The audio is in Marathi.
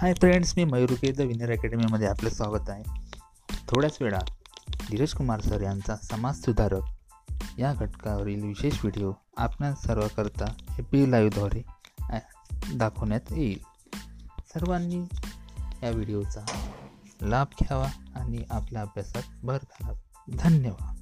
हाय फ्रेंड्स मी मयुरुके द विनर अकॅडमीमध्ये आपलं स्वागत आहे. थोड्याच वेळात धीरज कुमार सर यांचा समाज सुधारक या घटकावरील विशेष व्हिडिओ आपल्या सर्वकरता ए पी लाईव्हद्वारे दाखवण्यात येईल. सर्वांनी या व्हिडिओचा लाभ घ्यावा आणि आपल्या अभ्यासात भर घालावा. धन्यवाद.